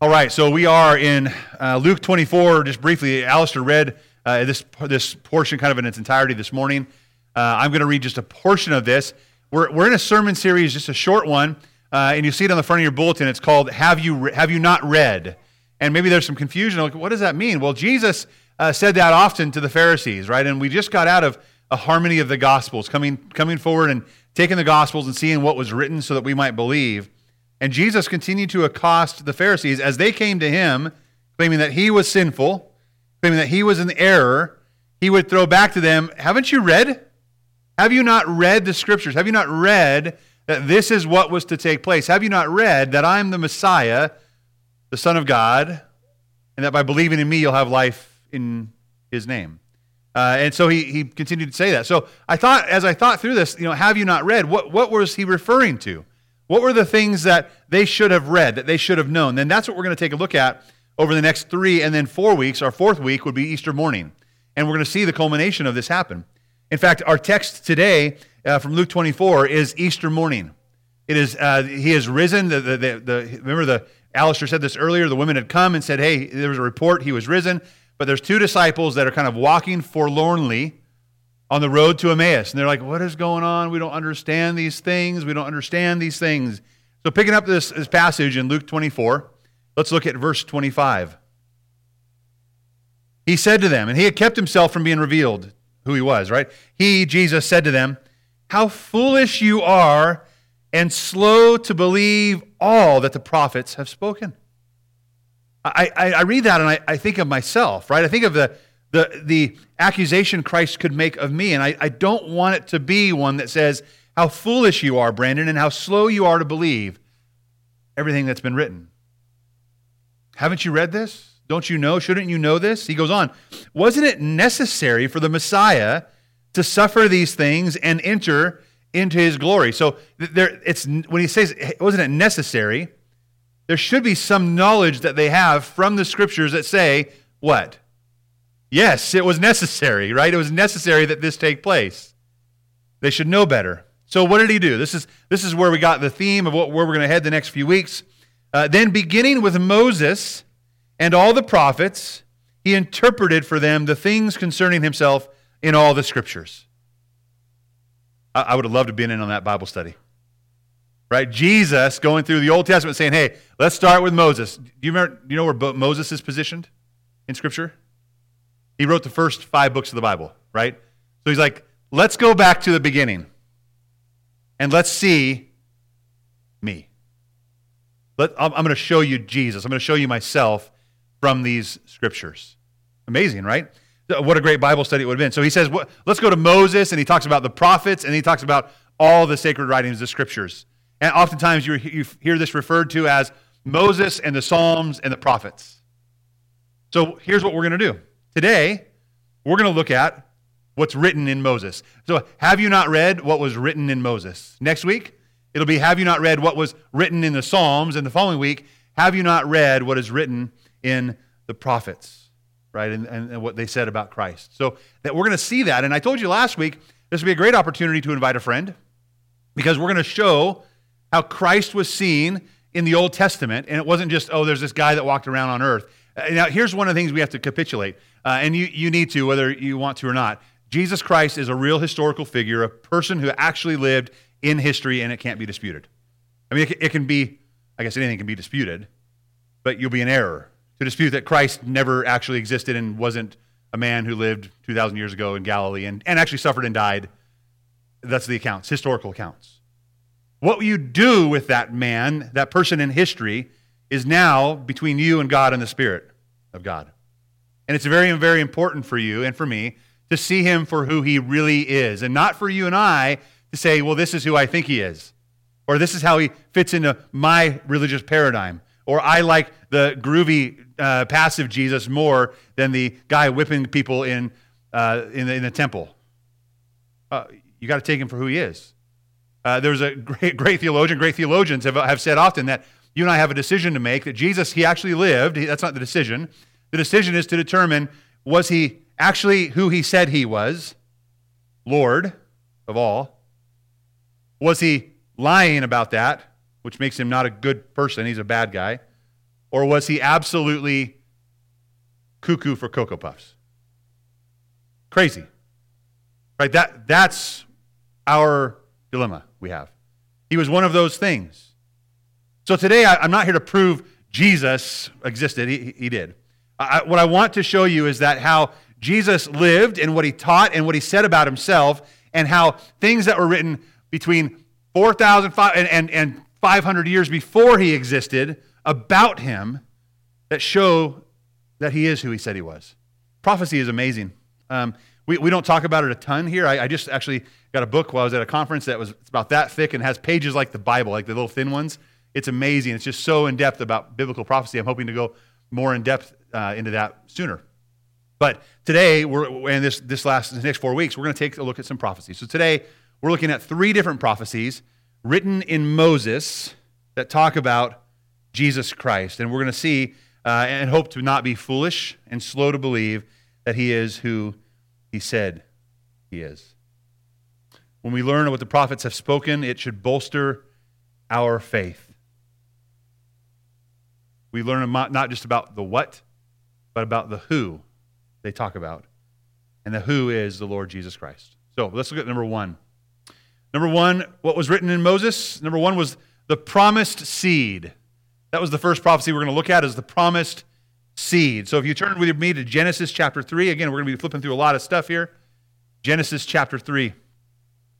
All right, so we are in uh, Luke 24. Just briefly, Alistair read uh, this, this portion kind of in its entirety this morning. Uh, I'm going to read just a portion of this. We're, we're in a sermon series, just a short one, uh, and you see it on the front of your bulletin. It's called Have You, Re- Have you Not Read? And maybe there's some confusion. Like, what does that mean? Well, Jesus uh, said that often to the Pharisees, right? And we just got out of a harmony of the Gospels, coming, coming forward and taking the Gospels and seeing what was written so that we might believe. And Jesus continued to accost the Pharisees as they came to him, claiming that he was sinful, claiming that he was in error. He would throw back to them, Haven't you read? Have you not read the scriptures? Have you not read that this is what was to take place? Have you not read that I'm the Messiah, the Son of God, and that by believing in me, you'll have life in his name? Uh, and so he, he continued to say that. So I thought, as I thought through this, you know, have you not read? What, what was he referring to? What were the things that they should have read, that they should have known? Then that's what we're going to take a look at over the next three and then four weeks. Our fourth week would be Easter morning. And we're going to see the culmination of this happen. In fact, our text today uh, from Luke 24 is Easter morning. It is, uh, he has risen. The, the, the, the, remember, the Alistair said this earlier. The women had come and said, hey, there was a report he was risen. But there's two disciples that are kind of walking forlornly on the road to Emmaus. And they're like, What is going on? We don't understand these things. We don't understand these things. So, picking up this, this passage in Luke 24, let's look at verse 25. He said to them, and he had kept himself from being revealed who he was, right? He, Jesus, said to them, How foolish you are and slow to believe all that the prophets have spoken. I, I, I read that and I, I think of myself, right? I think of the, the, the accusation Christ could make of me. And I, I don't want it to be one that says, How foolish you are, Brandon, and how slow you are to believe everything that's been written. Haven't you read this? Don't you know? Shouldn't you know this? He goes on, Wasn't it necessary for the Messiah to suffer these things and enter into his glory? So there, it's, when he says, Wasn't it necessary? There should be some knowledge that they have from the scriptures that say, What? Yes, it was necessary, right? It was necessary that this take place. They should know better. So what did he do? This is this is where we got the theme of what, where we're going to head the next few weeks. Uh, then, beginning with Moses and all the prophets, he interpreted for them the things concerning himself in all the scriptures. I, I would have loved to have been in on that Bible study. Right? Jesus going through the Old Testament saying, hey, let's start with Moses. Do you remember, do you know where Moses is positioned in Scripture? He wrote the first five books of the Bible, right? So he's like, let's go back to the beginning and let's see me. Let, I'm, I'm going to show you Jesus. I'm going to show you myself from these scriptures. Amazing, right? What a great Bible study it would have been. So he says, what, let's go to Moses, and he talks about the prophets, and he talks about all the sacred writings, the scriptures. And oftentimes you, you hear this referred to as Moses and the Psalms and the prophets. So here's what we're going to do Today, we're going to look at what's written in Moses. So, have you not read what was written in Moses? Next week, it'll be have you not read what was written in the Psalms? And the following week, have you not read what is written in the prophets, right? And, and, and what they said about Christ. So, that we're going to see that. And I told you last week, this would be a great opportunity to invite a friend because we're going to show how Christ was seen in the Old Testament. And it wasn't just, oh, there's this guy that walked around on earth. Uh, now, here's one of the things we have to capitulate, uh, and you, you need to, whether you want to or not. Jesus Christ is a real historical figure, a person who actually lived in history, and it can't be disputed. I mean, it, it can be, I guess anything can be disputed, but you'll be in error to dispute that Christ never actually existed and wasn't a man who lived 2,000 years ago in Galilee and, and actually suffered and died. That's the accounts, historical accounts. What you do with that man, that person in history, is now between you and God and the Spirit of God. And it's very, very important for you and for me to see him for who he really is, and not for you and I to say, well, this is who I think he is, or this is how he fits into my religious paradigm, or I like the groovy, uh, passive Jesus more than the guy whipping people in, uh, in, the, in the temple. Uh, you got to take him for who he is. Uh, there's a great, great theologian, great theologians have, have said often that you and I have a decision to make that Jesus, he actually lived. That's not the decision. The decision is to determine was he actually who he said he was, Lord of all? Was he lying about that, which makes him not a good person? He's a bad guy. or was he absolutely cuckoo for Cocoa Puffs? Crazy. Right? That, that's our dilemma we have. He was one of those things. So today, I, am not here to prove Jesus existed. He, he did. I, what I want to show you is that how Jesus lived and what he taught and what he said about himself, and how things that were written between 4,000 and, and, and 500 years before he existed about him that show that he is who he said he was. Prophecy is amazing. Um, we, we don't talk about it a ton here. I, I, just actually got a book while I was at a conference that was about that thick and has pages like the Bible, like the little thin ones. It's amazing. It's just so in depth about biblical prophecy. I'm hoping to go more in depth uh, into that sooner. But today, we're, and this, this last this next four weeks, we're going to take a look at some prophecies. So today, we're looking at three different prophecies written in Moses that talk about Jesus Christ. And we're going to see uh, and hope to not be foolish and slow to believe that he is who he said he is. When we learn what the prophets have spoken, it should bolster our faith. We learn not just about the what, but about the who they talk about. And the who is the Lord Jesus Christ. So let's look at number one. Number one, what was written in Moses? Number one was the promised seed. That was the first prophecy we're going to look at is the promised seed. So if you turn with me to Genesis chapter 3, again, we're going to be flipping through a lot of stuff here. Genesis chapter 3,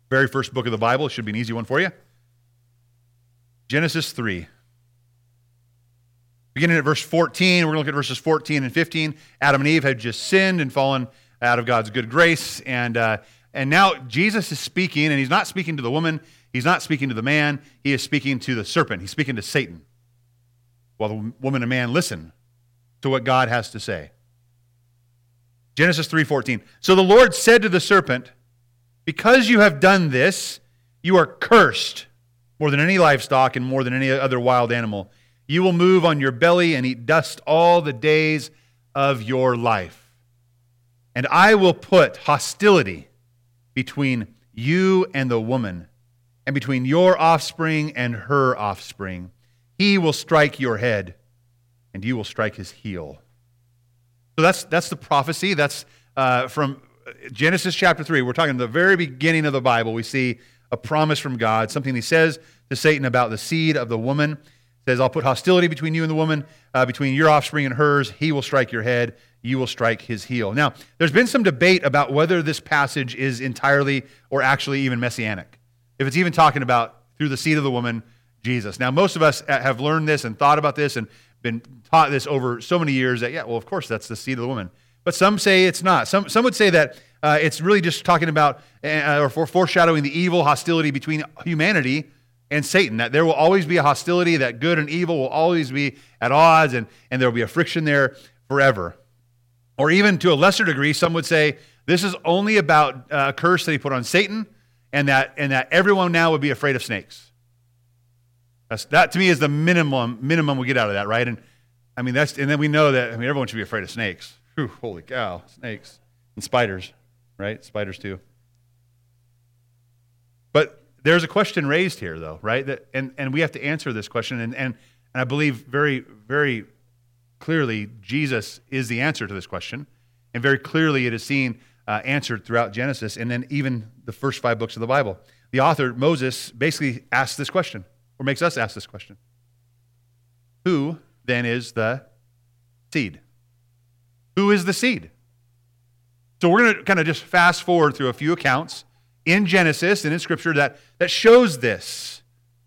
very first book of the Bible. It should be an easy one for you. Genesis 3. Beginning at verse 14, we're going to look at verses 14 and 15. Adam and Eve had just sinned and fallen out of God's good grace. And, uh, and now Jesus is speaking, and he's not speaking to the woman, he's not speaking to the man, he is speaking to the serpent, he's speaking to Satan. While the woman and man listen to what God has to say. Genesis 3:14. So the Lord said to the serpent, "Because you have done this, you are cursed more than any livestock and more than any other wild animal. You will move on your belly and eat dust all the days of your life. And I will put hostility between you and the woman, and between your offspring and her offspring. He will strike your head, and you will strike his heel. So that's, that's the prophecy. That's uh, from Genesis chapter 3. We're talking the very beginning of the Bible. We see a promise from God, something he says to Satan about the seed of the woman says, I'll put hostility between you and the woman, uh, between your offspring and hers. He will strike your head, you will strike his heel. Now, there's been some debate about whether this passage is entirely or actually even messianic. If it's even talking about through the seed of the woman, Jesus. Now, most of us have learned this and thought about this and been taught this over so many years that, yeah, well, of course, that's the seed of the woman. But some say it's not. Some, some would say that uh, it's really just talking about uh, or foreshadowing the evil hostility between humanity and Satan, that there will always be a hostility, that good and evil will always be at odds, and, and there will be a friction there forever. Or even to a lesser degree, some would say this is only about uh, a curse that he put on Satan, and that, and that everyone now would be afraid of snakes. That's, that to me is the minimum minimum we get out of that, right? And I mean that's and then we know that I mean everyone should be afraid of snakes. Whew, holy cow, snakes and spiders, right? Spiders too. There's a question raised here, though, right? That, and, and we have to answer this question. And, and, and I believe very, very clearly Jesus is the answer to this question. And very clearly it is seen uh, answered throughout Genesis and then even the first five books of the Bible. The author, Moses, basically asks this question, or makes us ask this question Who then is the seed? Who is the seed? So we're going to kind of just fast forward through a few accounts in Genesis and in Scripture that, that shows this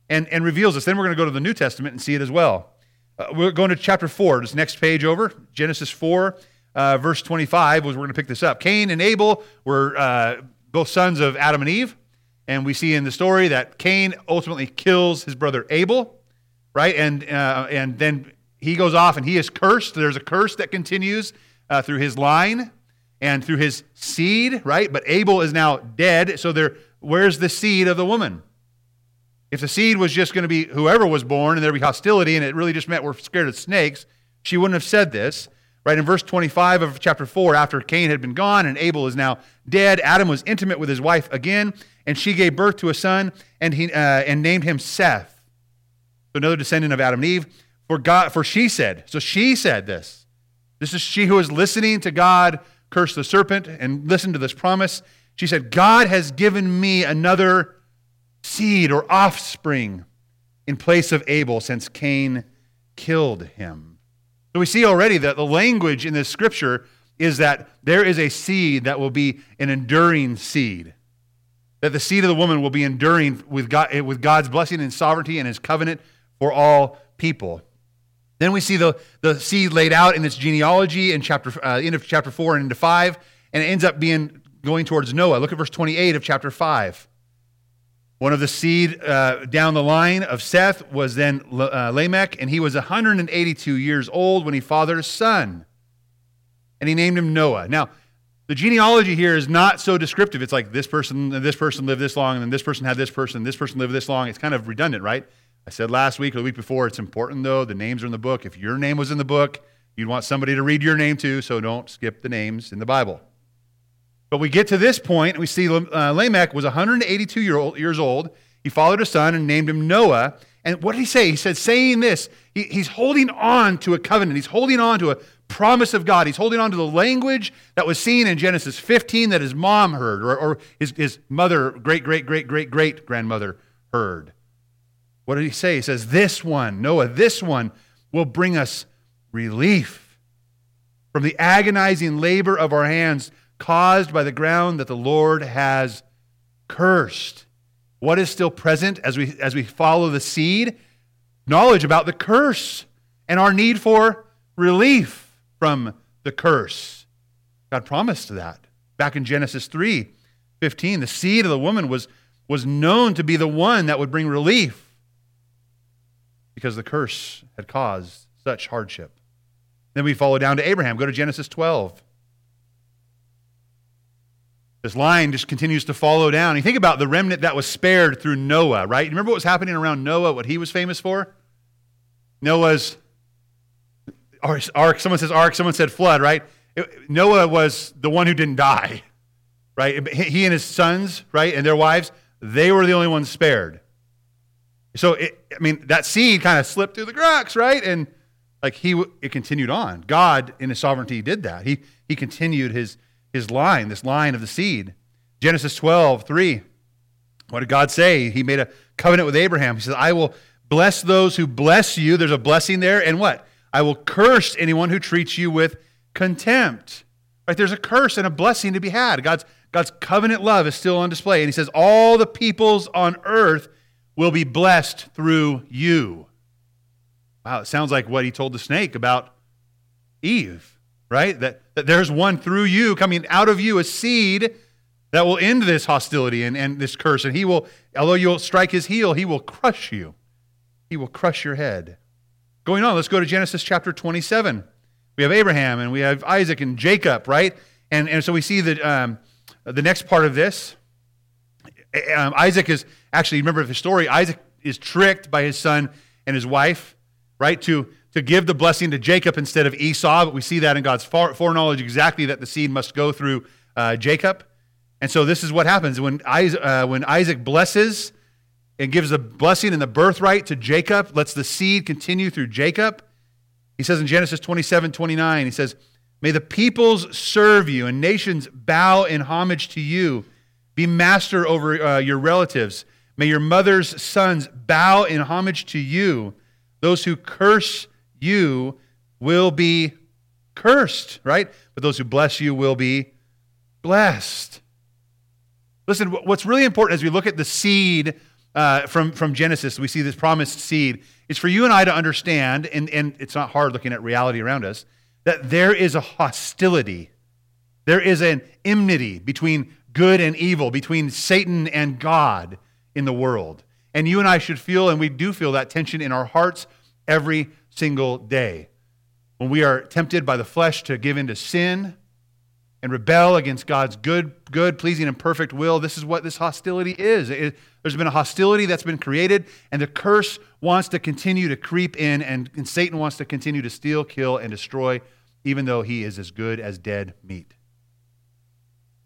and, and reveals this. Then we're going to go to the New Testament and see it as well. Uh, we're going to chapter 4, this next page over, Genesis 4, uh, verse 25, was we're going to pick this up. Cain and Abel were uh, both sons of Adam and Eve. And we see in the story that Cain ultimately kills his brother Abel, right? And, uh, and then he goes off and he is cursed. There's a curse that continues uh, through his line and through his seed, right? But Abel is now dead, so there where's the seed of the woman? If the seed was just going to be whoever was born and there'd be hostility and it really just meant we're scared of snakes, she wouldn't have said this. Right in verse 25 of chapter 4, after Cain had been gone and Abel is now dead, Adam was intimate with his wife again, and she gave birth to a son and, he, uh, and named him Seth. So another descendant of Adam and Eve. For God, for she said, so she said this. This is she who was listening to God curse the serpent and listen to this promise. She said, God has given me another seed or offspring in place of Abel since Cain killed him. So we see already that the language in this scripture is that there is a seed that will be an enduring seed. That the seed of the woman will be enduring with, God, with God's blessing and sovereignty and his covenant for all people. Then we see the, the seed laid out in its genealogy in chapter uh, end of chapter 4 and into 5, and it ends up being going towards Noah. Look at verse 28 of chapter 5. One of the seed uh, down the line of Seth was then uh, Lamech, and he was 182 years old when he fathered a son. And he named him Noah. Now, the genealogy here is not so descriptive. It's like this person, this person lived this long, and then this person had this person, this person lived this long. It's kind of redundant, right? I said last week or the week before, it's important though. The names are in the book. If your name was in the book, you'd want somebody to read your name too, so don't skip the names in the Bible. But we get to this point, and we see uh, Lamech was 182 year old, years old. He followed a son and named him Noah. And what did he say? He said, saying this, he, he's holding on to a covenant. He's holding on to a promise of God. He's holding on to the language that was seen in Genesis 15 that his mom heard, or, or his, his mother, great, great, great, great, great grandmother heard. What did he say? He says, This one, Noah, this one will bring us relief from the agonizing labor of our hands caused by the ground that the Lord has cursed. What is still present as we, as we follow the seed? Knowledge about the curse and our need for relief from the curse. God promised that. Back in Genesis 3 15, the seed of the woman was, was known to be the one that would bring relief because the curse had caused such hardship. Then we follow down to Abraham. Go to Genesis 12. This line just continues to follow down. You think about the remnant that was spared through Noah, right? You remember what was happening around Noah, what he was famous for? Noah's ark, someone says ark, someone said flood, right? Noah was the one who didn't die, right? He and his sons, right, and their wives, they were the only ones spared. So, it, I mean, that seed kind of slipped through the cracks, right? And like he, it continued on. God, in his sovereignty, did that. He, he continued his, his line, this line of the seed. Genesis 12, 3. What did God say? He made a covenant with Abraham. He says, I will bless those who bless you. There's a blessing there. And what? I will curse anyone who treats you with contempt. Right? There's a curse and a blessing to be had. God's, God's covenant love is still on display. And he says, All the peoples on earth will be blessed through you. Wow, it sounds like what he told the snake about Eve, right? That, that there's one through you, coming out of you, a seed that will end this hostility and, and this curse. And he will, although you'll strike his heel, he will crush you. He will crush your head. Going on, let's go to Genesis chapter 27. We have Abraham and we have Isaac and Jacob, right? And, and so we see that um, the next part of this. Um, Isaac is actually, remember the story, Isaac is tricked by his son and his wife, right, to, to give the blessing to Jacob instead of Esau. But we see that in God's foreknowledge exactly that the seed must go through uh, Jacob. And so this is what happens when Isaac, uh, when Isaac blesses and gives the blessing and the birthright to Jacob, lets the seed continue through Jacob. He says in Genesis 27 29, he says, May the peoples serve you and nations bow in homage to you. Be master over uh, your relatives. May your mother's sons bow in homage to you. Those who curse you will be cursed, right? But those who bless you will be blessed. Listen, what's really important as we look at the seed uh, from, from Genesis, we see this promised seed. It's for you and I to understand, and, and it's not hard looking at reality around us, that there is a hostility. There is an enmity between good and evil, between Satan and God in the world. And you and I should feel, and we do feel that tension in our hearts every single day. When we are tempted by the flesh to give in to sin, and rebel against God's good, good, pleasing, and perfect will. This is what this hostility is. It, there's been a hostility that's been created, and the curse wants to continue to creep in, and, and Satan wants to continue to steal, kill, and destroy, even though he is as good as dead meat.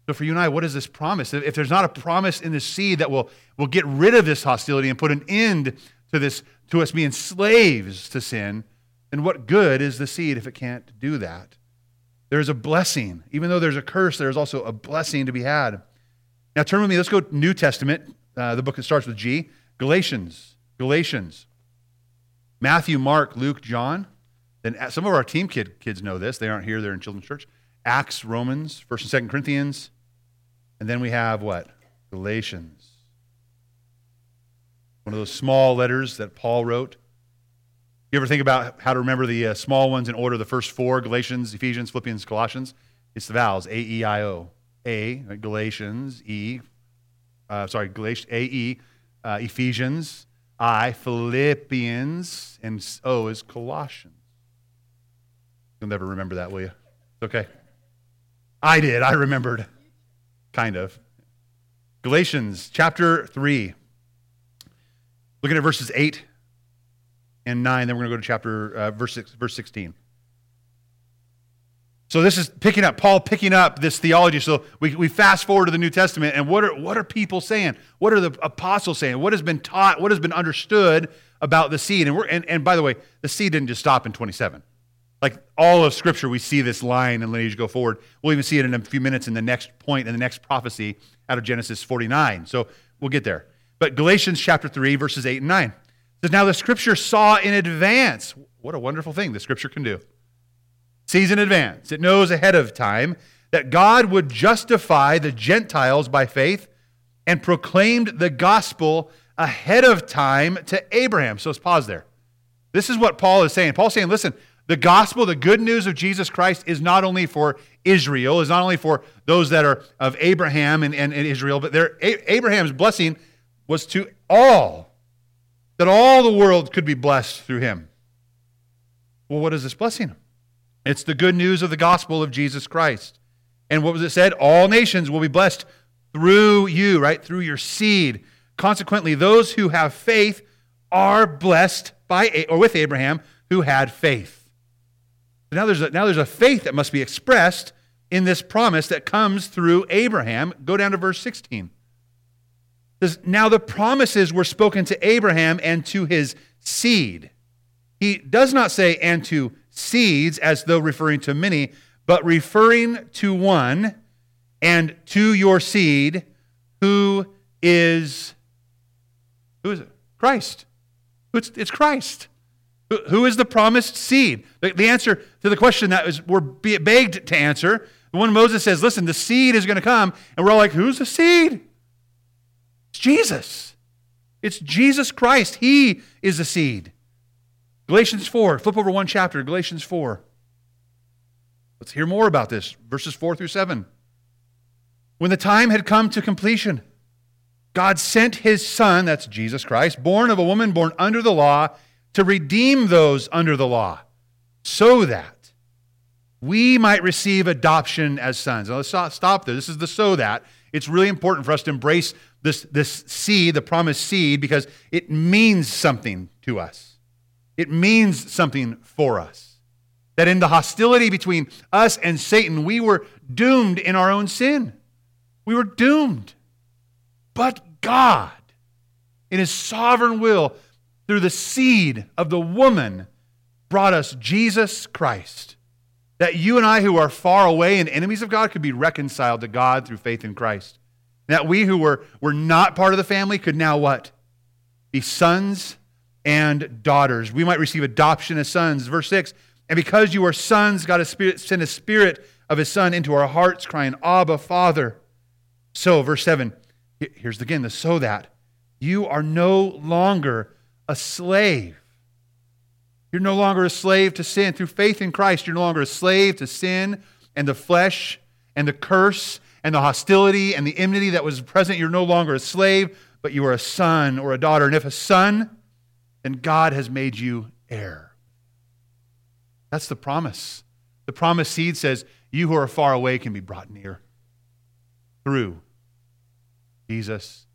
So, for you and I, what is this promise? If there's not a promise in the seed that will, will get rid of this hostility and put an end to this, to us being slaves to sin, then what good is the seed if it can't do that? There's a blessing. Even though there's a curse, there's also a blessing to be had. Now turn with me, let's go New Testament, uh, the book that starts with G, Galatians. Galatians. Matthew, Mark, Luke, John. Then some of our team kid, kids know this. They aren't here, they're in children's church. Acts, Romans, 1st and 2nd Corinthians. And then we have what? Galatians. One of those small letters that Paul wrote. You ever think about how to remember the uh, small ones in order? The first four Galatians, Ephesians, Philippians, Colossians. It's the vowels A, E, I, O. A, Galatians, E, uh, sorry, Galatians, A, E, uh, Ephesians, I, Philippians, and O is Colossians. You'll never remember that, will you? It's okay. I did. I remembered. Kind of. Galatians chapter 3. Looking at verses 8 and 9, then we're going to go to chapter uh, verse, six, verse 16. So this is picking up, Paul picking up this theology. So we, we fast forward to the New Testament, and what are, what are people saying? What are the apostles saying? What has been taught? What has been understood about the seed? And, we're, and, and by the way, the seed didn't just stop in 27. Like all of Scripture, we see this line and lineage go forward. We'll even see it in a few minutes in the next point in the next prophecy out of Genesis 49. So we'll get there. But Galatians chapter 3, verses 8 and 9 says, Now the Scripture saw in advance. What a wonderful thing the Scripture can do sees in advance, it knows ahead of time that God would justify the Gentiles by faith and proclaimed the gospel ahead of time to Abraham. So let's pause there. This is what Paul is saying. Paul's saying, listen, the gospel, the good news of Jesus Christ, is not only for Israel, is not only for those that are of Abraham and, and, and Israel, but their, Abraham's blessing was to all, that all the world could be blessed through him. Well, what is this blessing? It's the good news of the gospel of Jesus Christ. And what was it said? All nations will be blessed through you, right? Through your seed. Consequently, those who have faith are blessed by or with Abraham who had faith. Now there's a, now there's a faith that must be expressed in this promise that comes through Abraham. Go down to verse 16. Says, now the promises were spoken to Abraham and to his seed. He does not say and to seeds as though referring to many, but referring to one and to your seed who is who is it? Christ. It's, it's Christ. Who, is the promised seed? The, answer to the question that we're begged to answer, the one Moses says, listen, the seed is going to come. And we're all like, who's the seed? It's Jesus. It's Jesus Christ. He is the seed. Galatians 4, flip over one chapter, Galatians 4. Let's hear more about this, verses 4 through 7. When the time had come to completion, God sent his Son, that's Jesus Christ, born of a woman born under the law, to redeem those under the law, so that we might receive adoption as sons. Now let's stop there. This is the so that. It's really important for us to embrace this, this seed, the promised seed, because it means something to us. It means something for us. That in the hostility between us and Satan, we were doomed in our own sin. We were doomed. But God, in His sovereign will, through the seed of the woman, brought us Jesus Christ. That you and I, who are far away and enemies of God, could be reconciled to God through faith in Christ. That we who were, were not part of the family could now what? Be sons and daughters. We might receive adoption as sons. Verse 6 And because you are sons, God has spirit, sent a spirit of his son into our hearts, crying, Abba, Father. So, verse 7, here's again the so that you are no longer a slave. You're no longer a slave to sin. Through faith in Christ, you're no longer a slave to sin and the flesh and the curse and the hostility and the enmity that was present. You're no longer a slave, but you are a son or a daughter. And if a son, then God has made you heir. That's the promise. The promised seed says, You who are far away can be brought near through Jesus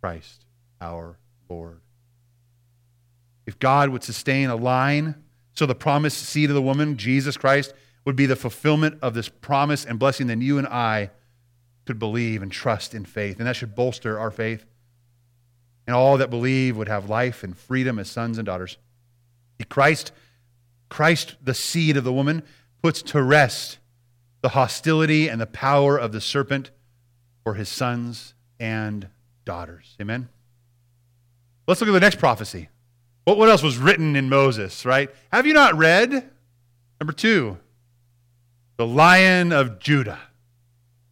Christ, our Lord. If God would sustain a line, so the promised seed of the woman, Jesus Christ, would be the fulfillment of this promise and blessing, then you and I could believe and trust in faith. And that should bolster our faith and all that believe would have life and freedom as sons and daughters. Christ Christ, the seed of the woman, puts to rest the hostility and the power of the serpent for his sons and daughters. Amen? Let's look at the next prophecy. What, what else was written in Moses, right? Have you not read? Number two, the Lion of Judah.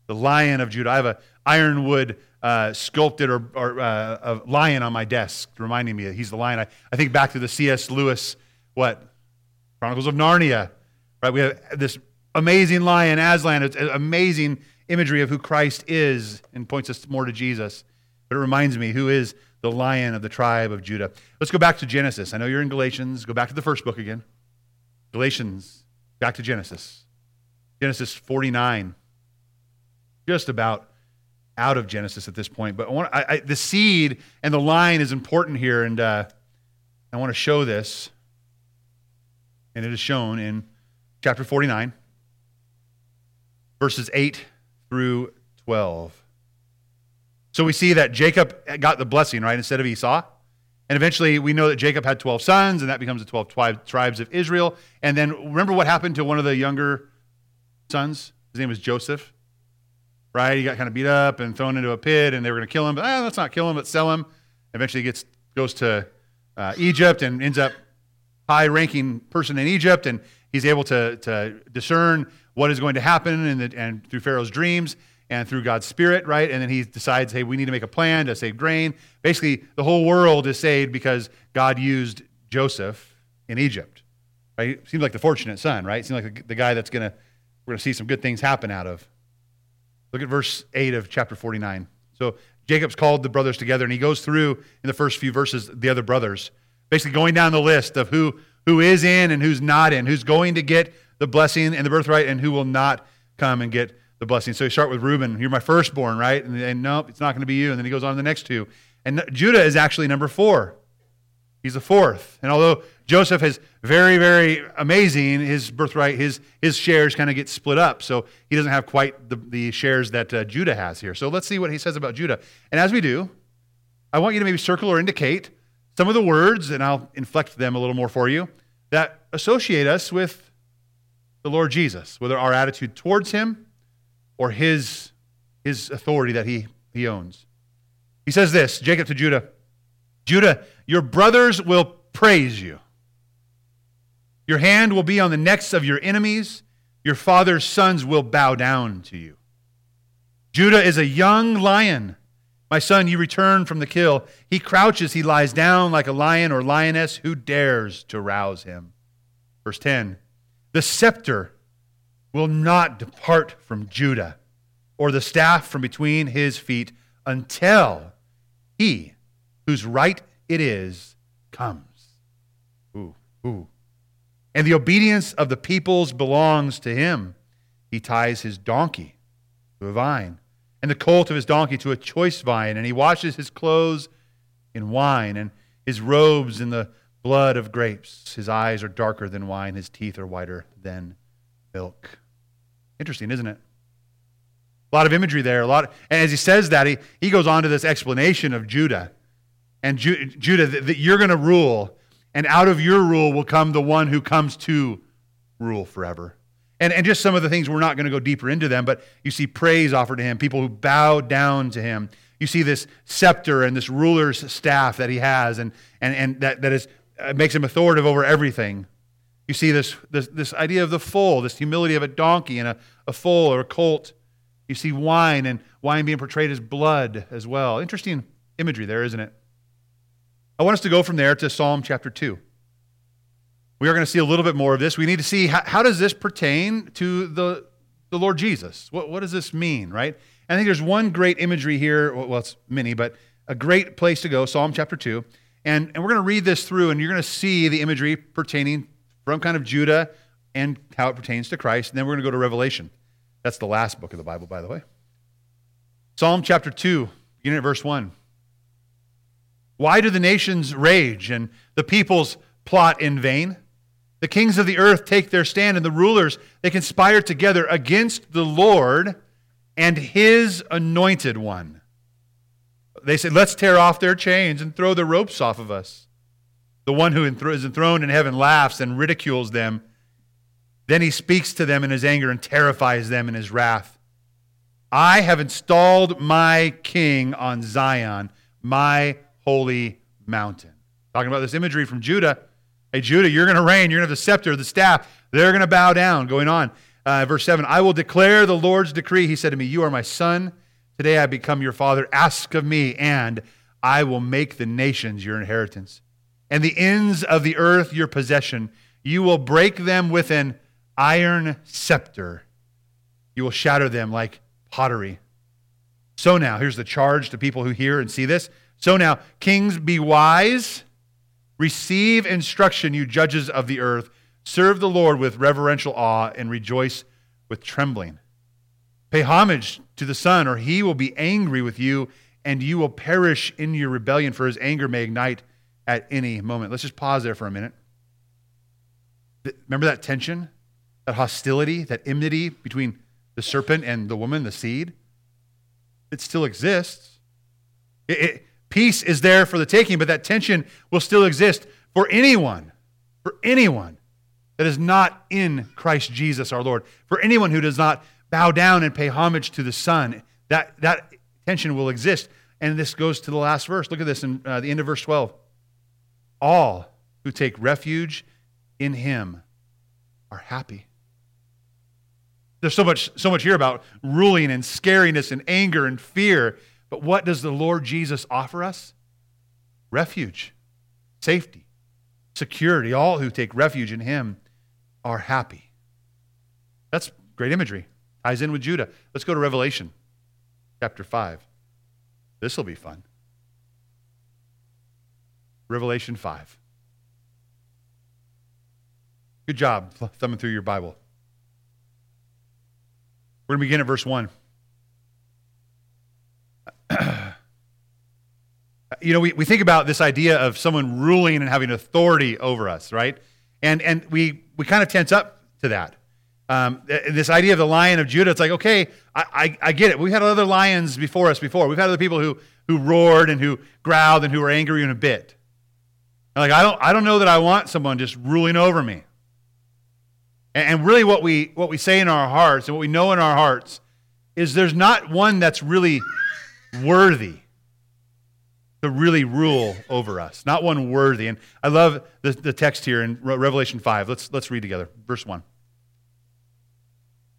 The Lion of Judah. I have an ironwood uh, sculpted or, or uh, a lion on my desk, reminding me he's the lion. I, I think back to the C.S. Lewis, what? Chronicles of Narnia, right? We have this amazing lion, Aslan. It's amazing imagery of who Christ is and points us more to Jesus. But it reminds me who is the lion of the tribe of Judah. Let's go back to Genesis. I know you're in Galatians. Go back to the first book again. Galatians, back to Genesis. Genesis 49. Just about out of Genesis at this point. But I want, I, I, the seed and the line is important here, and uh, I want to show this. And it is shown in chapter 49, verses 8 through 12. So we see that Jacob got the blessing, right, instead of Esau. And eventually we know that Jacob had 12 sons, and that becomes the 12 tribes of Israel. And then remember what happened to one of the younger sons? His name was Joseph, right? He got kind of beat up and thrown into a pit, and they were going to kill him. But ah, let's not kill him, but sell him. Eventually he gets, goes to uh, Egypt and ends up high ranking person in Egypt, and he's able to, to discern what is going to happen the, and through Pharaoh's dreams and through God's Spirit, right? And then he decides, hey, we need to make a plan to save grain. Basically, the whole world is saved because God used Joseph in Egypt, right? Seems like the fortunate son, right? Seems like the, guy that's to, we're to see some good things happen out of. Look at verse 8 of chapter 49. So Jacob's called the brothers together, and he goes through in the first few verses the other brothers, basically going down the list of who, who is in and who's not in, who's going to get the blessing and the birthright, and who will not come and get the blessing. So you start with Reuben, you're my firstborn, right? And, and nope, it's not going to be you. And then he goes on to the next two. And Judah is actually number four. He's the fourth. And although Joseph is very, very amazing, his birthright, his, his shares kind of get split up. So he doesn't have quite the, the shares that uh, Judah has here. So let's see what he says about Judah. And as we do, I want you to maybe circle or indicate some of the words, and I'll inflect them a little more for you, that associate us with the Lord Jesus, whether our attitude towards him or his, his authority that he, he owns. He says this Jacob to Judah Judah, your brothers will praise you. Your hand will be on the necks of your enemies. Your father's sons will bow down to you. Judah is a young lion. My son, you return from the kill. He crouches, he lies down like a lion or lioness. Who dares to rouse him? Verse 10 The scepter will not depart from Judah, or the staff from between his feet, until he whose right it is comes. Ooh, ooh. And the obedience of the peoples belongs to him. He ties his donkey to a vine, and the colt of his donkey to a choice vine, and he washes his clothes in wine, and his robes in the blood of grapes. His eyes are darker than wine, his teeth are whiter than milk. Interesting, isn't it? A lot of imagery there. A lot, and as he says that, he, he goes on to this explanation of Judah. And Ju- Judah, that, that you're going to rule, and out of your rule will come the one who comes to rule forever. And, and just some of the things, we're not going to go deeper into them, but you see praise offered to him, people who bow down to him. You see this scepter and this ruler's staff that he has, and, and, and that, that is, uh, makes him authoritative over everything. You see this, this, this idea of the foal, this humility of a donkey and a, a foal or a colt. You see wine and wine being portrayed as blood as well. Interesting imagery there, isn't it? I want us to go from there to Psalm chapter 2. We are going to see a little bit more of this. We need to see how, how does this pertain to the, the Lord Jesus? What, what does this mean, right? I think there's one great imagery here. Well, it's many, but a great place to go, Psalm chapter 2. And, and we're going to read this through, and you're going to see the imagery pertaining from kind of Judah and how it pertains to Christ. And then we're going to go to Revelation. That's the last book of the Bible, by the way. Psalm chapter 2, beginning at verse 1. Why do the nations rage and the peoples plot in vain? The kings of the earth take their stand, and the rulers, they conspire together against the Lord and his anointed one. They say, Let's tear off their chains and throw the ropes off of us. The one who is enthroned in heaven laughs and ridicules them. Then he speaks to them in his anger and terrifies them in his wrath. I have installed my king on Zion, my holy mountain. Talking about this imagery from Judah. Hey, Judah, you're going to reign. You're going to have the scepter, the staff. They're going to bow down. Going on. Uh, verse 7 I will declare the Lord's decree. He said to me, You are my son. Today I become your father. Ask of me, and I will make the nations your inheritance, and the ends of the earth your possession. You will break them with an iron scepter. You will shatter them like pottery. So now, here's the charge to people who hear and see this. So now, kings, be wise, receive instruction, you judges of the earth. Serve the Lord with reverential awe and rejoice with trembling. Pay homage to the Son, or he will be angry with you, and you will perish in your rebellion, for his anger may ignite at any moment. Let's just pause there for a minute. Remember that tension, that hostility, that enmity between the serpent and the woman, the seed? It still exists. It, it, peace is there for the taking, but that tension will still exist for anyone, for anyone that is not in Christ Jesus our Lord. For anyone who does not bow down and pay homage to the Son, that, that tension will exist. And this goes to the last verse. Look at this in uh, the end of verse 12. All who take refuge in him are happy. There's so much, so much here about ruling and scariness and anger and fear. But what does the Lord Jesus offer us? Refuge, safety, security. All who take refuge in him are happy. That's great imagery. Ties in with Judah. Let's go to Revelation chapter 5. This will be fun. Revelation 5. Good job thumbing through your Bible. We're going to begin at verse 1. you know, we, we think about this idea of someone ruling and having authority over us, right? And, and we, we kind of tense up to that. Um, this idea of the lion of Judah, it's like, okay, I, I, I, get it. We've had other lions before us before. We've had other people who, who roared and who growled and who were angry and a bit. Like, I don't, I don't know that I want someone just ruling over me. And, and really what we, what we say in our hearts and what we know in our hearts is there's not one that's really worthy to really rule over us, not one worthy. And I love the, the text here in Revelation 5. Let's, let's read together. Verse 1.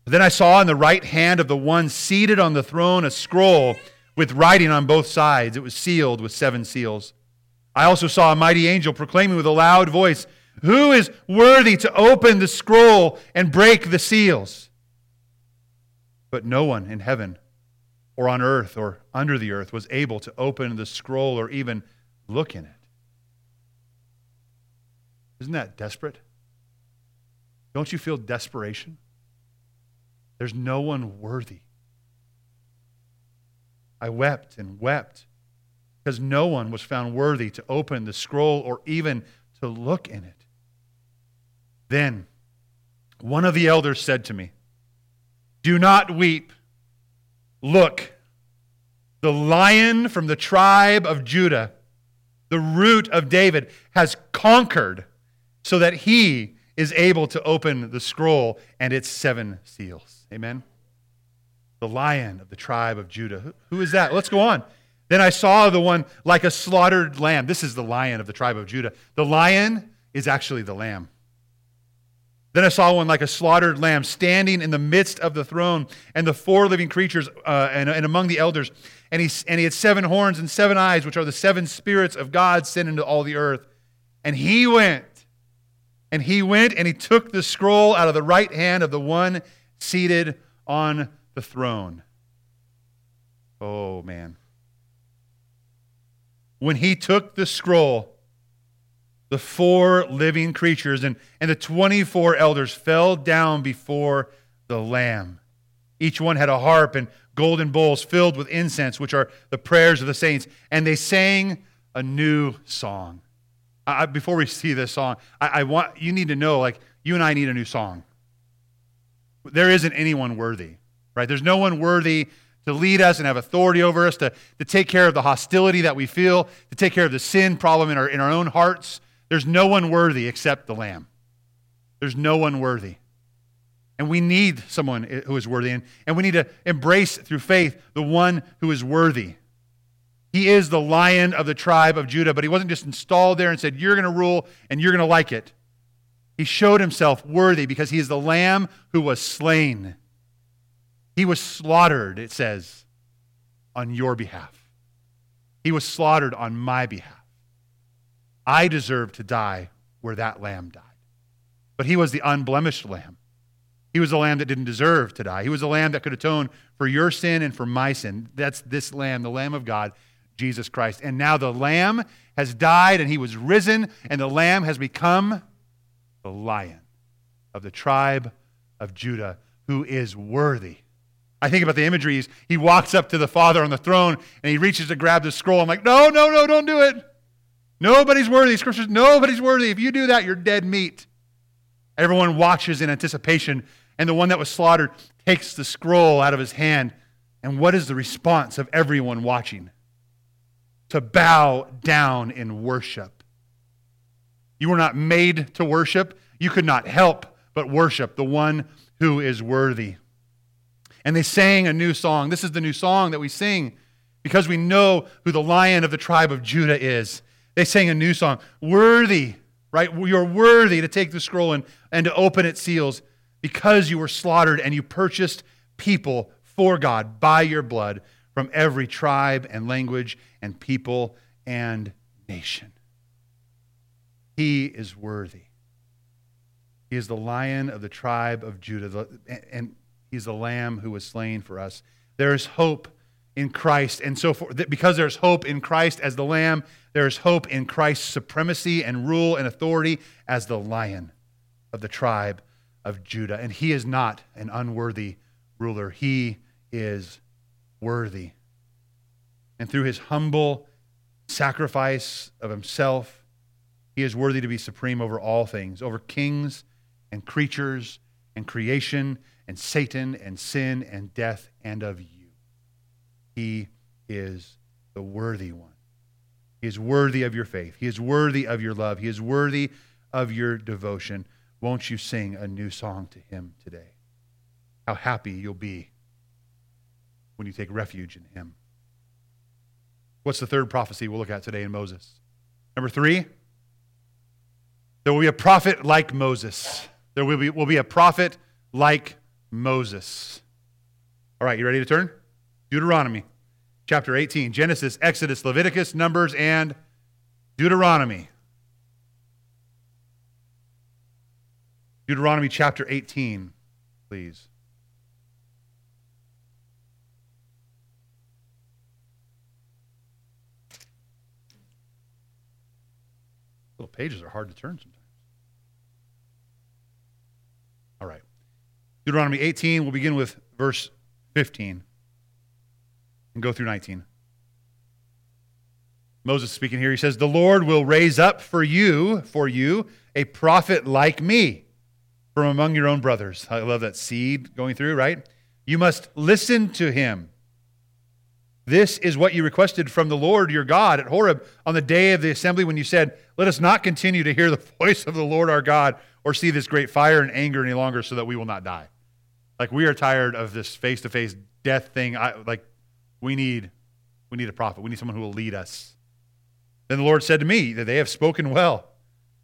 Then I saw in the right hand of the one seated on the throne a scroll with writing on both sides. It was sealed with seven seals. I also saw a mighty angel proclaiming with a loud voice, Who is worthy to open the scroll and break the seals? But no one in heaven or on earth or under the earth was able to open the scroll or even look in it. Isn't that desperate? Don't you feel desperation? There's no one worthy. I wept and wept because no one was found worthy to open the scroll or even to look in it. Then one of the elders said to me, Do not weep. Look, the lion from the tribe of Judah, the root of David, has conquered so that he is able to open the scroll and its seven seals. Amen. The lion of the tribe of Judah. Who is that? Let's go on. Then I saw the one like a slaughtered lamb. This is the lion of the tribe of Judah. The lion is actually the lamb. Then I saw one like a slaughtered lamb standing in the midst of the throne and the four living creatures uh, and, and among the elders. And he, and he had seven horns and seven eyes, which are the seven spirits of God sent into all the earth. And he went, and he went and he took the scroll out of the right hand of the one seated on the throne. Oh, man. When he took the scroll, the four living creatures and, and the 24 elders fell down before the Lamb. Each one had a harp and golden bowls filled with incense, which are the prayers of the saints, and they sang a new song. I, before we see this song, I, I want you need to know, like you and I need a new song. There isn't anyone worthy, right? There's no one worthy to lead us and have authority over us, to, to take care of the hostility that we feel, to take care of the sin problem in our, in our own hearts, There's no one worthy except the Lamb. There's no one worthy. And we need someone who is worthy. And, and we need to embrace through faith the one who is worthy. He is the lion of the tribe of Judah, but he wasn't just installed there and said, You're going to rule and you're going to like it. He showed himself worthy because he is the lamb who was slain. He was slaughtered, it says, on your behalf. He was slaughtered on my behalf. I deserve to die where that lamb died. But he was the unblemished lamb. He was a lamb that didn't deserve to die. He was a lamb that could atone for your sin and for my sin. That's this lamb, the Lamb of God, Jesus Christ. And now the lamb has died and he was risen, and the lamb has become the lion of the tribe of Judah who is worthy. I think about the imagery. He walks up to the Father on the throne and he reaches to grab the scroll. I'm like, no, no, no, don't do it. Nobody's worthy. Scriptures, nobody's worthy. If you do that, you're dead meat. Everyone watches in anticipation and the one that was slaughtered takes the scroll out of his hand. And what is the response of everyone watching? To bow down in worship. You were not made to worship. You could not help but worship the one who is worthy. And they sang a new song. This is the new song that we sing because we know who the lion of the tribe of Judah is. They sang a new song. Worthy, right? You're worthy to take the scroll and, and to open its seals because you were slaughtered and you purchased people for God by your blood from every tribe and language and people and nation. He is worthy. He is the lion of the tribe of Judah, and he's the lamb who was slain for us. There is hope in Christ, and so for, because there's hope in Christ as the lamb, there is hope in Christ's supremacy and rule and authority as the lion of the tribe of Judah. And he is not an unworthy ruler, he is worthy. And through his humble sacrifice of himself, he is worthy to be supreme over all things, over kings and creatures and creation and Satan and sin and death and of you. He is the worthy one. He is worthy of your faith. He is worthy of your love. He is worthy of your devotion. Won't you sing a new song to him today? How happy you'll be when you take refuge in him. What's the third prophecy we'll look at today in Moses? Number three, there will be a prophet like Moses. There will be, will be a prophet like Moses. All right, you ready to turn? Deuteronomy chapter 18. Genesis, Exodus, Leviticus, Numbers, and Deuteronomy. Deuteronomy chapter 18, please. Little pages are hard to turn sometimes. All right. Deuteronomy 18, we'll begin with verse 15 and go through 19. Moses speaking here, he says, The Lord will raise up for you, for you, a prophet like me from among your own brothers. I love that seed going through, right? You must listen to him. This is what you requested from the Lord your God at Horeb on the day of the assembly when you said, Let us not continue to hear the voice of the Lord our God or see this great fire and anger any longer so that we will not die. Like we are tired of this face to face death thing. I, like we need, we need a prophet. We need someone who will lead us. Then the Lord said to me that they have spoken well.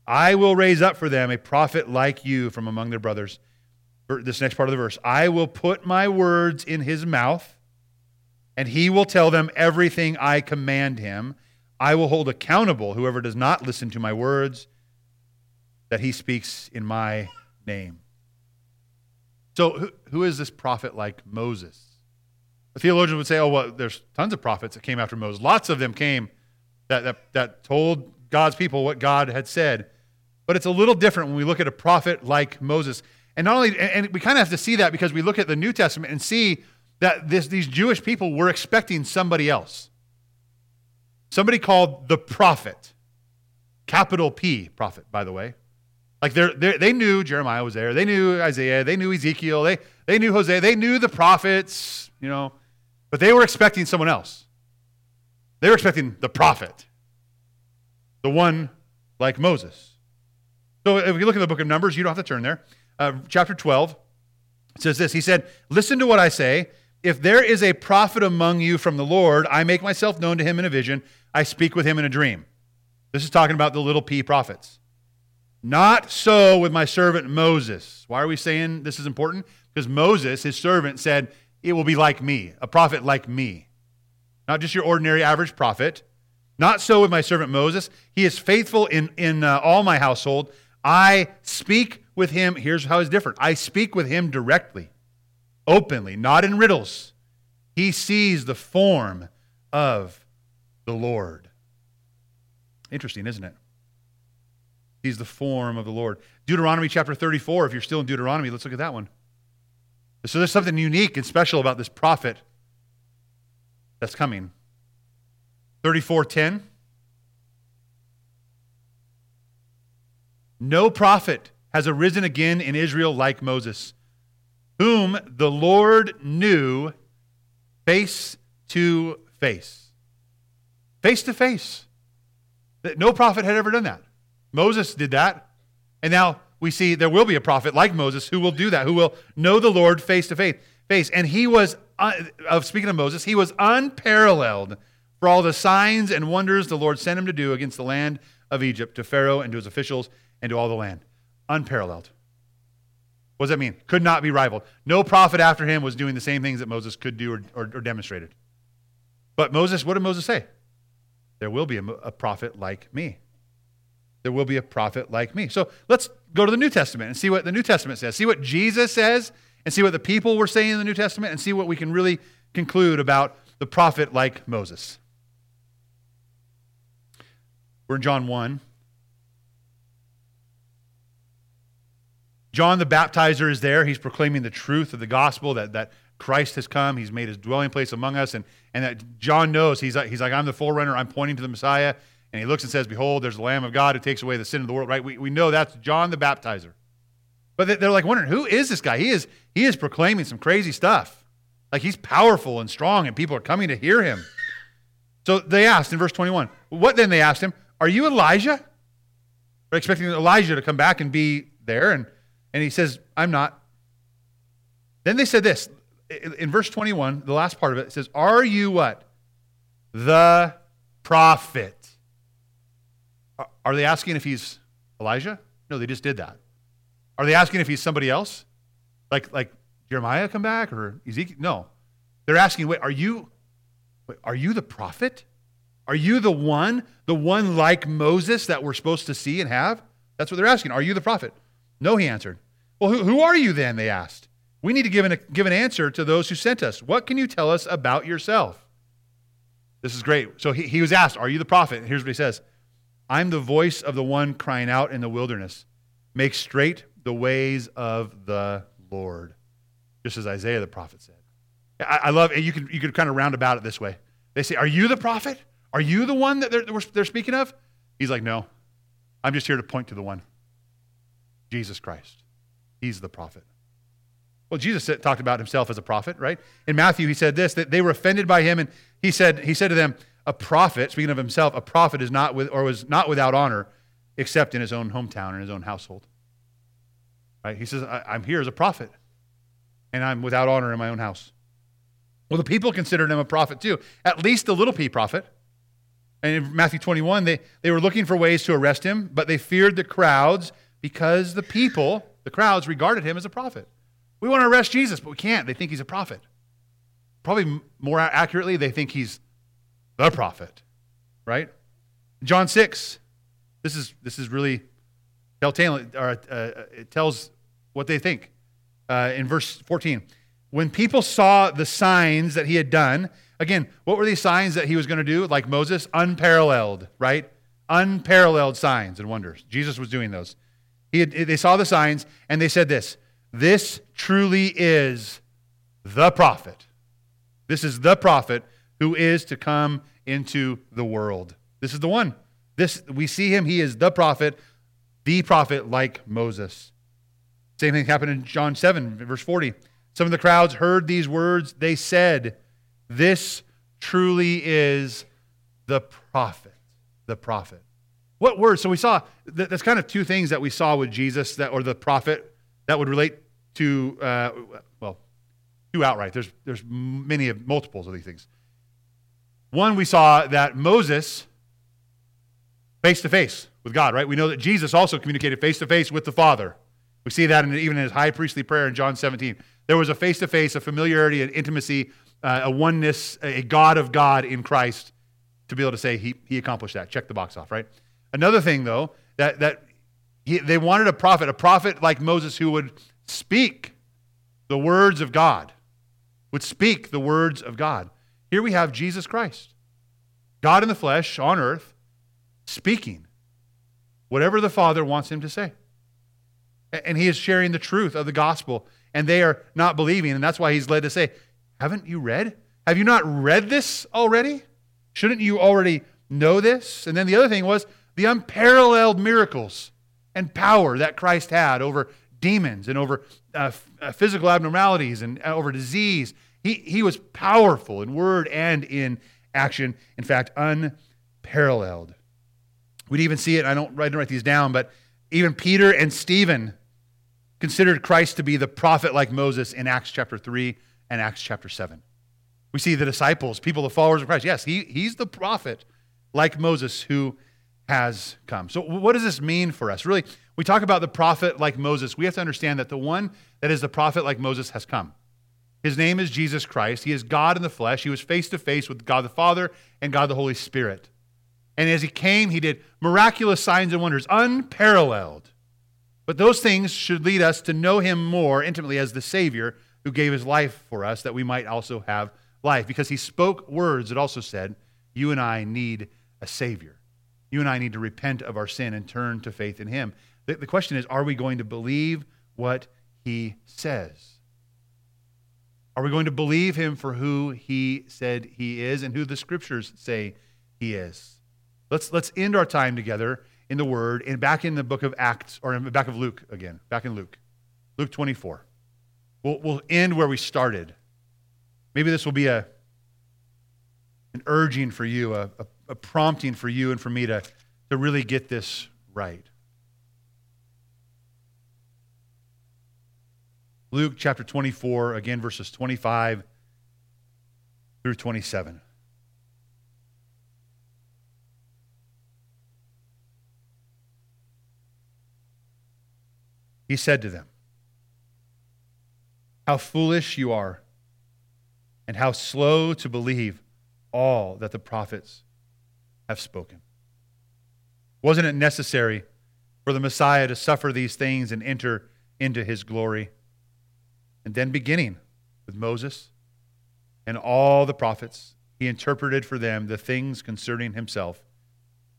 I will raise up for them a prophet like you from among their brothers. This next part of the verse I will put my words in his mouth, and he will tell them everything I command him. I will hold accountable whoever does not listen to my words that he speaks in my name. So, who, who is this prophet like Moses? A theologian would say, oh, well, there's tons of prophets that came after Moses. Lots of them came that, that, that told God's people what God had said. But it's a little different when we look at a prophet like Moses. And not only, and we kind of have to see that because we look at the New Testament and see that this, these Jewish people were expecting somebody else. Somebody called the prophet. Capital P, prophet, by the way. Like they're, they're, they knew Jeremiah was there. They knew Isaiah. They knew Ezekiel. They, they knew Hosea. They knew the prophets, you know. But they were expecting someone else. They were expecting the prophet, the one like Moses. So if you look at the book of Numbers, you don't have to turn there. Uh, chapter 12 says this He said, Listen to what I say. If there is a prophet among you from the Lord, I make myself known to him in a vision. I speak with him in a dream. This is talking about the little p prophets. Not so with my servant Moses. Why are we saying this is important? Because Moses, his servant, said, It will be like me, a prophet like me. Not just your ordinary average prophet. Not so with my servant Moses. He is faithful in, in uh, all my household. I speak with him. Here's how it's different I speak with him directly, openly, not in riddles. He sees the form of the Lord. Interesting, isn't it? He's the form of the Lord. Deuteronomy chapter 34, if you're still in Deuteronomy, let's look at that one. So there's something unique and special about this prophet that's coming. 34:10 No prophet has arisen again in Israel like Moses, whom the Lord knew face to face. Face to face. No prophet had ever done that. Moses did that. And now we see there will be a prophet like Moses who will do that, who will know the Lord face to face. And he was, uh, speaking of Moses, he was unparalleled for all the signs and wonders the Lord sent him to do against the land of Egypt, to Pharaoh and to his officials and to all the land. Unparalleled. What does that mean? Could not be rivaled. No prophet after him was doing the same things that Moses could do or, or, or demonstrated. But Moses, what did Moses say? There will be a, a prophet like me. There will be a prophet like me. So let's go to the New Testament and see what the New Testament says. See what Jesus says and see what the people were saying in the New Testament and see what we can really conclude about the prophet like Moses. We're in John 1. John the baptizer is there. He's proclaiming the truth of the gospel that, that Christ has come. He's made his dwelling place among us. And, and that John knows, he's like, he's like, I'm the forerunner. I'm pointing to the Messiah. And he looks and says, Behold, there's the Lamb of God who takes away the sin of the world, right? We, we know that's John the baptizer. But they're like wondering, who is this guy? He is, he is proclaiming some crazy stuff. Like he's powerful and strong, and people are coming to hear him. So they asked in verse 21, What then? They asked him, Are you Elijah? They're expecting Elijah to come back and be there. And, and he says, I'm not. Then they said this in verse 21, the last part of it, it says, Are you what? The prophet. Are they asking if he's Elijah? No, they just did that. Are they asking if he's somebody else? Like, like Jeremiah come back or Ezekiel? No. They're asking, wait, are you, wait, are you the prophet? Are you the one, the one like Moses that we're supposed to see and have? That's what they're asking. Are you the prophet? No, he answered. Well, who, who are you then? They asked. We need to give an, give an answer to those who sent us. What can you tell us about yourself? This is great. So he, he was asked, Are you the prophet? And here's what he says I'm the voice of the one crying out in the wilderness. Make straight the ways of the Lord just as Isaiah the prophet said. I, I love, you could, you could kind of round about it this way. They say, Are you the prophet? Are you the one that they're, they're speaking of? He's like, No, I'm just here to point to the one Jesus Christ. He's the prophet. Well, Jesus said, talked about himself as a prophet, right? In Matthew, he said this that they were offended by him, and he said, he said to them, A prophet, speaking of himself, a prophet is not with, or was not without honor except in his own hometown and his own household. Right? He says, I'm here as a prophet and I'm without honor in my own house. Well, the people considered him a prophet too, at least the little p prophet. And in Matthew 21, they, they were looking for ways to arrest him, but they feared the crowds because the people, the crowds, regarded him as a prophet. We want to arrest Jesus, but we can't. They think he's a prophet. Probably more accurately, they think he's the prophet, right? John 6, this is, this is really telltale, or, uh, it tells what they think uh, in verse 14. When people saw the signs that he had done, again, what were these signs that he was going to do? Like Moses, unparalleled, right? Unparalleled signs and wonders. Jesus was doing those. He had, they saw the signs and they said this This truly is the prophet. This is the prophet who is to come into the world. This is the one. This we see him, he is the prophet, the prophet like Moses. Same thing happened in John 7, verse 40. Some of the crowds heard these words. They said, This truly is the prophet. The prophet. What word? So we saw that's kind of two things that we saw with Jesus that or the prophet that would relate to uh, well, two outright. There's there's many of multiples of these things. One, we saw that Moses face to face with God, right? We know that Jesus also communicated face to face with the Father. We see that in, even in his high priestly prayer in John 17. There was a face to face, a familiarity, an intimacy, uh, a oneness, a God of God in Christ to be able to say he, he accomplished that. Check the box off, right? Another thing, though, that, that he, they wanted a prophet, a prophet like Moses who would speak the words of God, would speak the words of God. Here we have Jesus Christ, God in the flesh on earth, speaking whatever the Father wants him to say. And he is sharing the truth of the gospel, and they are not believing. And that's why he's led to say, Haven't you read? Have you not read this already? Shouldn't you already know this? And then the other thing was the unparalleled miracles and power that Christ had over demons and over uh, uh physical abnormalities and uh, over disease. He, he was powerful in word and in action. In fact, unparalleled. We'd even see it, I don't write, write these down, but even Peter and Stephen considered Christ to be the prophet like Moses in Acts chapter 3 and Acts chapter 7. We see the disciples, people, the followers of Christ. Yes, he, he's the prophet like Moses who has come. So, what does this mean for us? Really, we talk about the prophet like Moses. We have to understand that the one that is the prophet like Moses has come. His name is Jesus Christ. He is God in the flesh. He was face to face with God the Father and God the Holy Spirit. And as he came, he did miraculous signs and wonders, unparalleled. But those things should lead us to know him more intimately as the Savior who gave his life for us that we might also have life. Because he spoke words that also said, You and I need a Savior. You and I need to repent of our sin and turn to faith in him. The, question is, are we going to believe what he says? Are we going to believe him for who he said he is and who the scriptures say he is? Let's, let's end our time together in the Word and back in the book of Acts, or in the back of Luke again, back in Luke, Luke 24. We'll, we'll end where we started. Maybe this will be a, an urging for you, a, a, a prompting for you and for me to, to really get this right. Luke chapter 24, again, verses 25 through 27. He said to them, How foolish you are, and how slow to believe all that the prophets have spoken. Wasn't it necessary for the Messiah to suffer these things and enter into his glory? And then, beginning with Moses and all the prophets, he interpreted for them the things concerning himself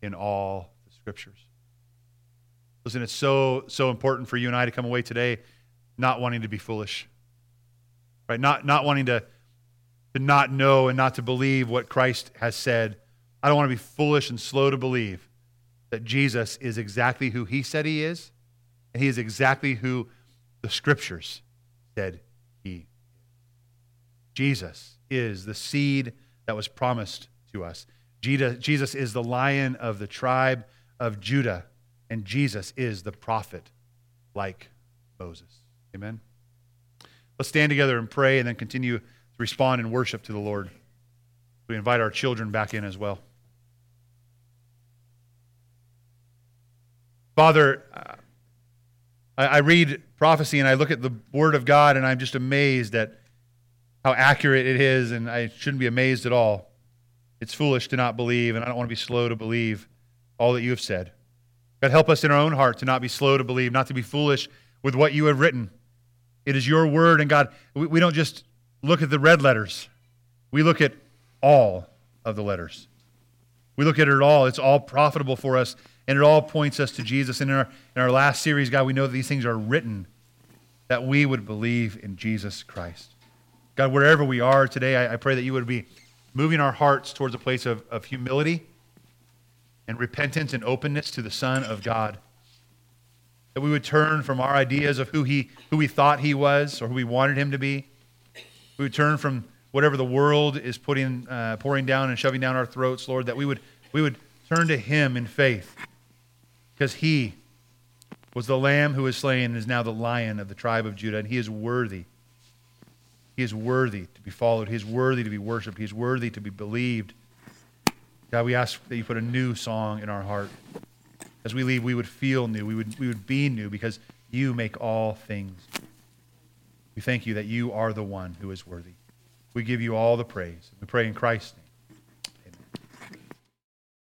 in all the scriptures. Listen, it's so, so important for you and I to come away today not wanting to be foolish, right? Not, not wanting to, to not know and not to believe what Christ has said. I don't want to be foolish and slow to believe that Jesus is exactly who he said he is, and he is exactly who the scriptures said he. Jesus is the seed that was promised to us. Jesus is the lion of the tribe of Judah and Jesus is the prophet like Moses. Amen. Let's stand together and pray and then continue to respond in worship to the Lord. We invite our children back in as well. Father, I read prophecy and I look at the Word of God and I'm just amazed at how accurate it is, and I shouldn't be amazed at all. It's foolish to not believe, and I don't want to be slow to believe all that you have said. God, help us in our own heart to not be slow to believe, not to be foolish with what you have written. It is your word, and God, we, we don't just look at the red letters, we look at all of the letters. We look at it all. It's all profitable for us, and it all points us to Jesus. And in our, in our last series, God, we know that these things are written that we would believe in Jesus Christ. God, wherever we are today, I, I pray that you would be moving our hearts towards a place of, of humility and repentance and openness to the Son of God. That we would turn from our ideas of who, he, who we thought he was or who we wanted him to be. We would turn from whatever the world is putting, uh, pouring down and shoving down our throats, Lord, that we would, we would turn to him in faith because he was the lamb who was slain and is now the lion of the tribe of Judah, and he is worthy. He is worthy to be followed. He is worthy to be worshiped. He is worthy to be believed. God, we ask that you put a new song in our heart. As we leave, we would feel new. We would, we would be new because you make all things. We thank you that you are the one who is worthy. We give you all the praise. We pray in Christ's name.